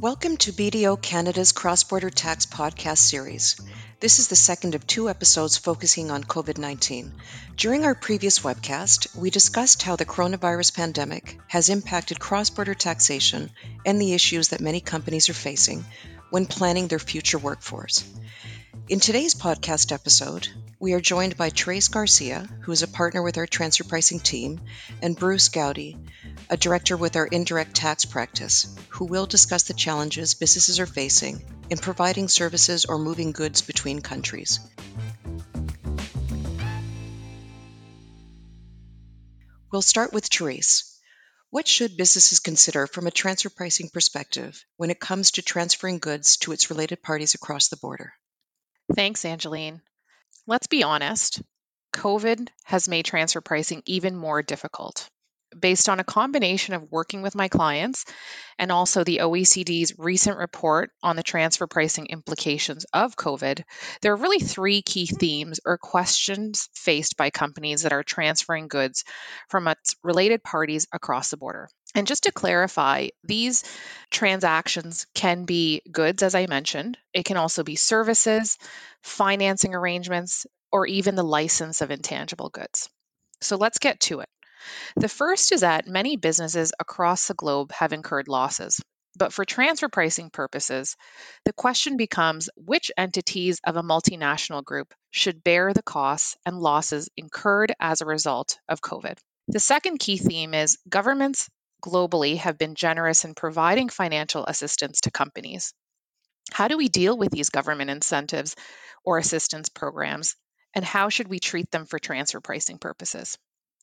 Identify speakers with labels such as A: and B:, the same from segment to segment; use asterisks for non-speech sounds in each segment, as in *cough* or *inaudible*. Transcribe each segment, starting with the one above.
A: Welcome to BDO Canada's Cross Border Tax Podcast Series. This is the second of two episodes focusing on COVID 19. During our previous webcast, we discussed how the coronavirus pandemic has impacted cross border taxation and the issues that many companies are facing when planning their future workforce. In today's podcast episode, we are joined by Therese Garcia, who is a partner with our transfer pricing team, and Bruce Gowdy, a director with our indirect tax practice, who will discuss the challenges businesses are facing in providing services or moving goods between countries. We'll start with Therese. What should businesses consider from a transfer pricing perspective when it comes to transferring goods to its related parties across the border?
B: Thanks, Angeline. Let's be honest, COVID has made transfer pricing even more difficult. Based on a combination of working with my clients and also the OECD's recent report on the transfer pricing implications of COVID, there are really three key themes or questions faced by companies that are transferring goods from its related parties across the border. And just to clarify, these transactions can be goods, as I mentioned. It can also be services, financing arrangements, or even the license of intangible goods. So let's get to it. The first is that many businesses across the globe have incurred losses. But for transfer pricing purposes, the question becomes which entities of a multinational group should bear the costs and losses incurred as a result of COVID. The second key theme is governments globally have been generous in providing financial assistance to companies. How do we deal with these government incentives or assistance programs, and how should we treat them for transfer pricing purposes?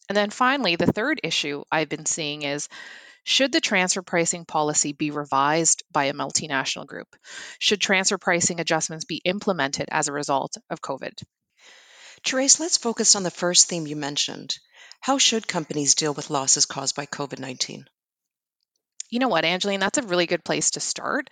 B: And then finally, the third issue I've been seeing is should the transfer pricing policy be revised by a multinational group? Should transfer pricing adjustments be implemented as a result of COVID?
A: Therese, let's focus on the first theme you mentioned how should companies deal with losses caused by COVID 19?
B: You know what, Angeline, that's a really good place to start.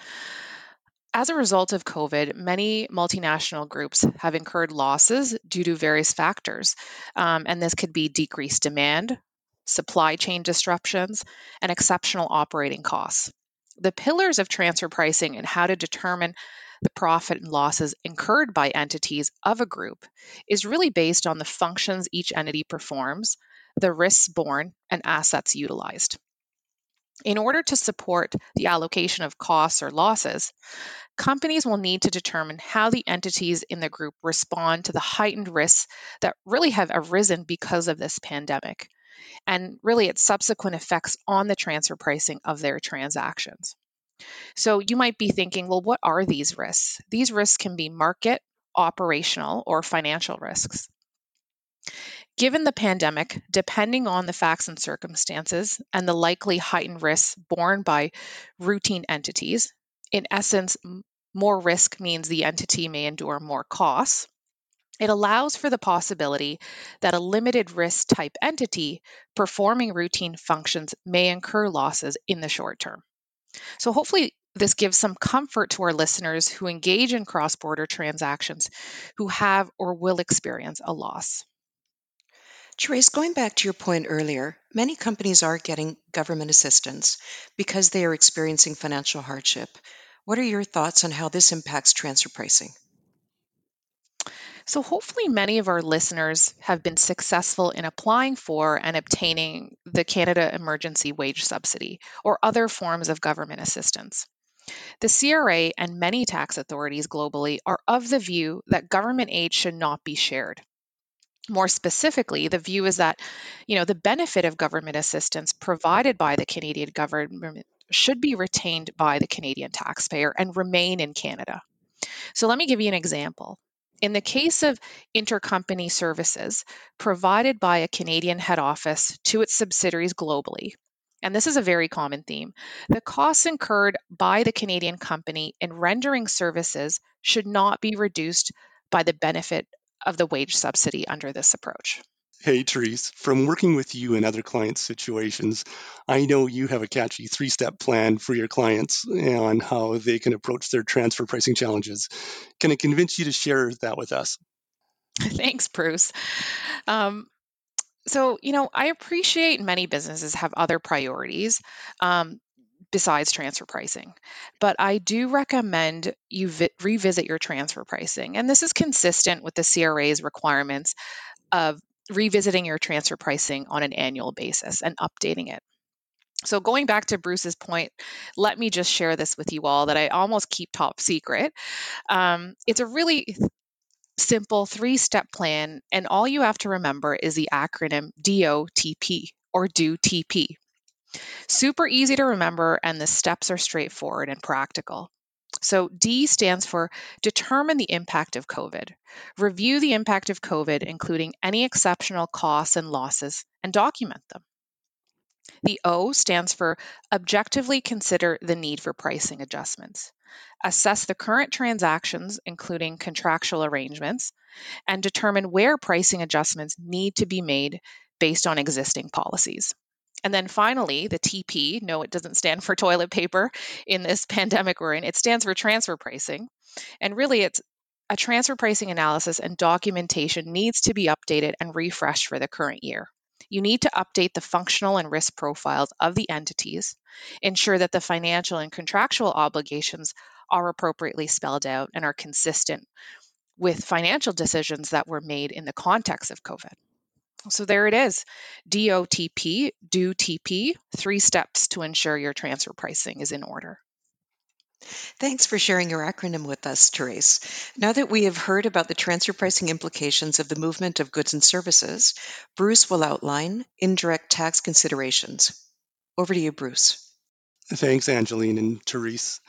B: As a result of COVID, many multinational groups have incurred losses due to various factors. Um, and this could be decreased demand, supply chain disruptions, and exceptional operating costs. The pillars of transfer pricing and how to determine the profit and losses incurred by entities of a group is really based on the functions each entity performs, the risks borne, and assets utilized. In order to support the allocation of costs or losses, companies will need to determine how the entities in the group respond to the heightened risks that really have arisen because of this pandemic, and really its subsequent effects on the transfer pricing of their transactions. So you might be thinking, well, what are these risks? These risks can be market, operational, or financial risks. Given the pandemic, depending on the facts and circumstances and the likely heightened risks borne by routine entities, in essence, more risk means the entity may endure more costs. It allows for the possibility that a limited risk type entity performing routine functions may incur losses in the short term. So, hopefully, this gives some comfort to our listeners who engage in cross border transactions who have or will experience a loss.
A: Therese, going back to your point earlier, many companies are getting government assistance because they are experiencing financial hardship. What are your thoughts on how this impacts transfer pricing?
B: So, hopefully, many of our listeners have been successful in applying for and obtaining the Canada Emergency Wage Subsidy or other forms of government assistance. The CRA and many tax authorities globally are of the view that government aid should not be shared more specifically, the view is that, you know, the benefit of government assistance provided by the Canadian government should be retained by the Canadian taxpayer and remain in Canada. So let me give you an example. In the case of intercompany services provided by a Canadian head office to its subsidiaries globally, and this is a very common theme, the costs incurred by the Canadian company in rendering services should not be reduced by the benefit of the wage subsidy under this approach.
C: Hey, Therese, from working with you in other client situations, I know you have a catchy three step plan for your clients on how they can approach their transfer pricing challenges. Can I convince you to share that with us? *laughs*
B: Thanks, Bruce. Um, so, you know, I appreciate many businesses have other priorities. Um, besides transfer pricing. But I do recommend you vi- revisit your transfer pricing. And this is consistent with the CRA's requirements of revisiting your transfer pricing on an annual basis and updating it. So, going back to Bruce's point, let me just share this with you all that I almost keep top secret. Um, it's a really simple three step plan, and all you have to remember is the acronym DOTP or do TP. Super easy to remember, and the steps are straightforward and practical. So, D stands for determine the impact of COVID. Review the impact of COVID, including any exceptional costs and losses, and document them. The O stands for objectively consider the need for pricing adjustments. Assess the current transactions, including contractual arrangements, and determine where pricing adjustments need to be made based on existing policies. And then finally, the TP, no, it doesn't stand for toilet paper in this *laughs* pandemic we're in, it stands for transfer pricing. And really, it's a transfer pricing analysis and documentation needs to be updated and refreshed for the current year. You need to update the functional and risk profiles of the entities, ensure that the financial and contractual obligations are appropriately spelled out and are consistent with financial decisions that were made in the context of COVID. So there it is DOTP, do TP, three steps to ensure your transfer pricing is in order.
A: Thanks for sharing your acronym with us, Therese. Now that we have heard about the transfer pricing implications of the movement of goods and services, Bruce will outline indirect tax considerations. Over to you, Bruce.
C: Thanks, Angeline and Therese.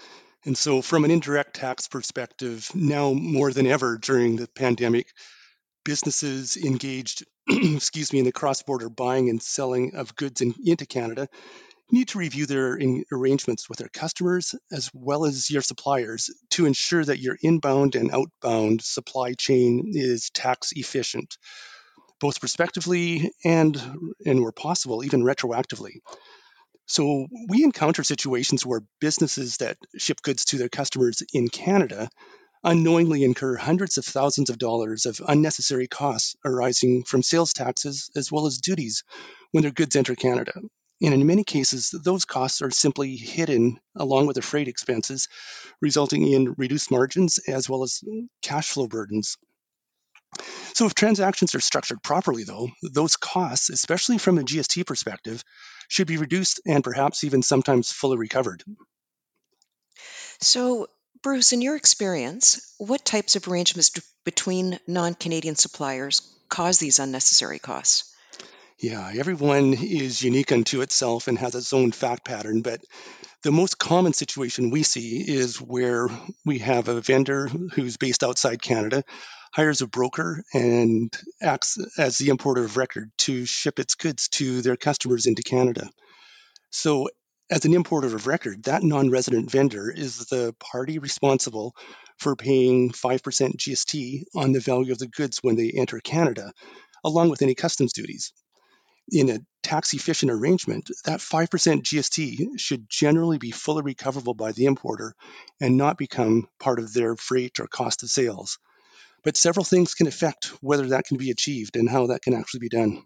C: And so, from an indirect tax perspective, now more than ever during the pandemic, businesses engaged, *clears throat* excuse me, in the cross-border buying and selling of goods in, into Canada need to review their arrangements with their customers as well as your suppliers to ensure that your inbound and outbound supply chain is tax efficient, both prospectively and, and where possible, even retroactively. So we encounter situations where businesses that ship goods to their customers in Canada unknowingly incur hundreds of thousands of dollars of unnecessary costs arising from sales taxes as well as duties when their goods enter Canada. And in many cases, those costs are simply hidden along with the freight expenses, resulting in reduced margins as well as cash flow burdens. So, if transactions are structured properly, though, those costs, especially from a GST perspective, should be reduced and perhaps even sometimes fully recovered.
A: So, Bruce, in your experience, what types of arrangements between non Canadian suppliers cause these unnecessary costs?
C: Yeah, everyone is unique unto itself and has its own fact pattern, but the most common situation we see is where we have a vendor who's based outside Canada, hires a broker, and acts as the importer of record to ship its goods to their customers into Canada. So, as an importer of record, that non resident vendor is the party responsible for paying 5% GST on the value of the goods when they enter Canada, along with any customs duties in a tax efficient arrangement, that 5% GST should generally be fully recoverable by the importer and not become part of their freight or cost of sales. But several things can affect whether that can be achieved and how that can actually be done.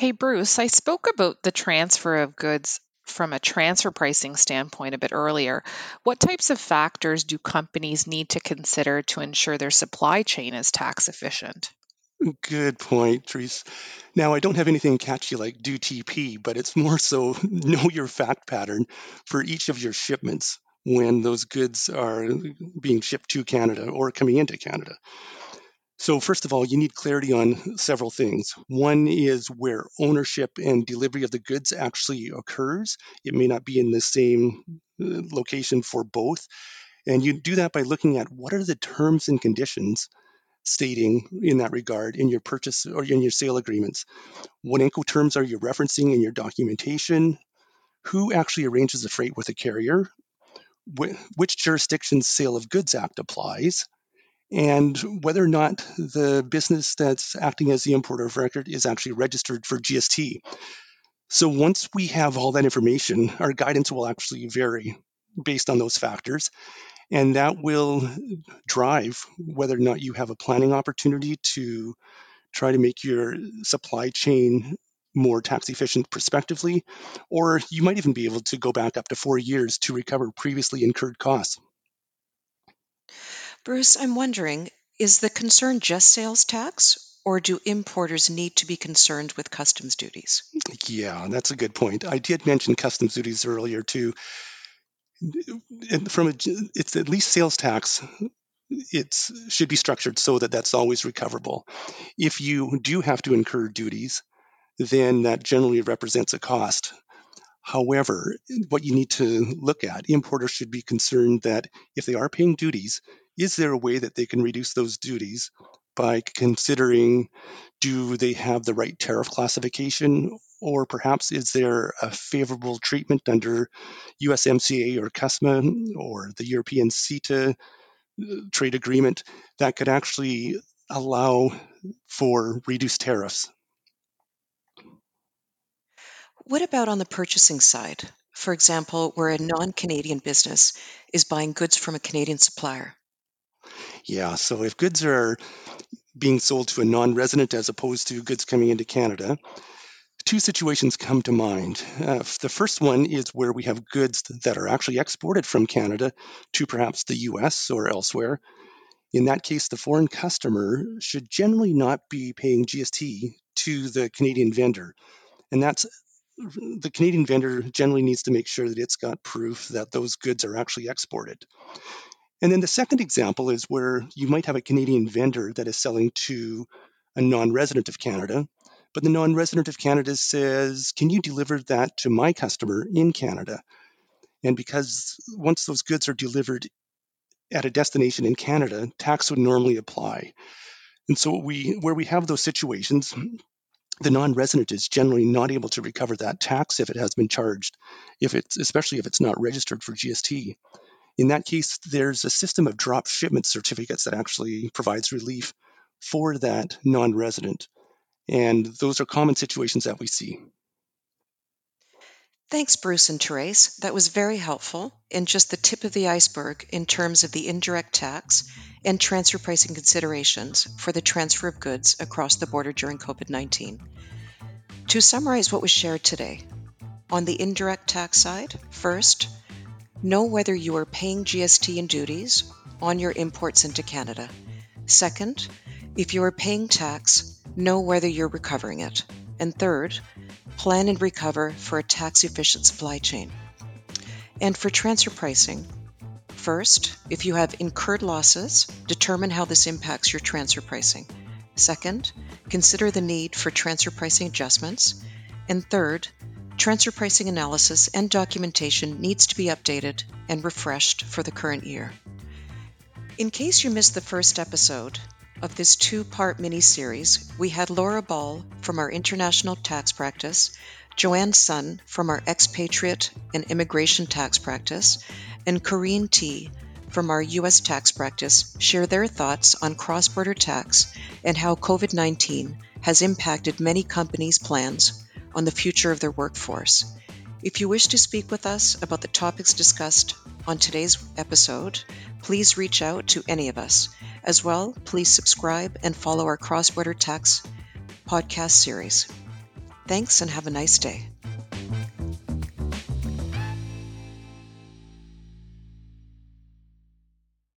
B: Hey, Bruce, I spoke about the transfer of goods from a transfer pricing standpoint a bit earlier. What types of factors do companies need to consider to ensure their supply chain is tax efficient?
C: Good point, Therese. Now, I don't have anything catchy like do TP, but it's more so *laughs* know your fact pattern for each of your shipments when those goods are being shipped to Canada or coming into Canada. So, first of all, you need clarity on several things. One is where ownership and delivery of the goods actually occurs. It may not be in the same uh, location for both. And you do that by looking at what are the terms and conditions stating in that regard in your purchase or in your sale agreements. What Incoterms are you referencing in your documentation? Who actually arranges the freight with a carrier? which jurisdiction's Sale of Goods Act applies? And whether or not the business that's acting as the importer of record is actually registered for GST. So once we have all that information, our guidance will actually vary based on those factors. And that will drive whether or not you have a planning opportunity to try to make your supply chain more tax efficient prospectively, or you might even be able to go back up to four years to recover previously incurred costs.
A: Bruce, I'm wondering is the concern just sales tax, or do importers need to be concerned with customs duties?
C: Yeah, that's a good point. I did mention customs duties earlier too. From a, it's at least sales tax. It should be structured so that that's always recoverable. If you do have to incur duties, then that generally represents a cost. However, what you need to look at, importers should be concerned that if they are paying duties, is there a way that they can reduce those duties by considering do they have the right tariff classification or perhaps is there a favorable treatment under USMCA or CUSMA or the European CETA uh, trade agreement that could actually allow for reduced tariffs
A: what about on the purchasing side? For example, where a non Canadian business is buying goods from a Canadian supplier?
C: Yeah, so if goods are being sold to a non resident as opposed to goods coming into Canada, two situations come to mind. Uh, the first one is where we have goods that are actually exported from Canada to perhaps the US or elsewhere. In that case, the foreign customer should generally not be paying GST to the Canadian vendor. And that's the Canadian vendor generally needs to make sure that it's got proof that those goods are actually exported. And then the second example is where you might have a Canadian vendor that is selling to a non resident of Canada, but the non resident of Canada says, Can you deliver that to my customer in Canada? And because once those goods are delivered at a destination in Canada, tax would normally apply. And so we where we have those situations, the non-resident is generally not able to recover that tax if it has been charged, if it's especially if it's not registered for GST. In that case, there's a system of drop shipment certificates that actually provides relief for that non-resident. And those are common situations that we see.
A: Thanks, Bruce and Therese. That was very helpful and just the tip of the iceberg in terms of the indirect tax and transfer pricing considerations for the transfer of goods across the border during COVID 19. To summarize what was shared today, on the indirect tax side, first, know whether you are paying GST and duties on your imports into Canada. Second, if you are paying tax, know whether you're recovering it. And third, plan and recover for a tax efficient supply chain. And for transfer pricing, first, if you have incurred losses, determine how this impacts your transfer pricing. Second, consider the need for transfer pricing adjustments. And third, transfer pricing analysis and documentation needs to be updated and refreshed for the current year. In case you missed the first episode, of this two part mini series, we had Laura Ball from our international tax practice, Joanne Sun from our expatriate and immigration tax practice, and Corrine T from our U.S. tax practice share their thoughts on cross border tax and how COVID 19 has impacted many companies' plans on the future of their workforce. If you wish to speak with us about the topics discussed on today's episode, please reach out to any of us. As well, please subscribe and follow our Cross Border Tax podcast series. Thanks and have a nice day.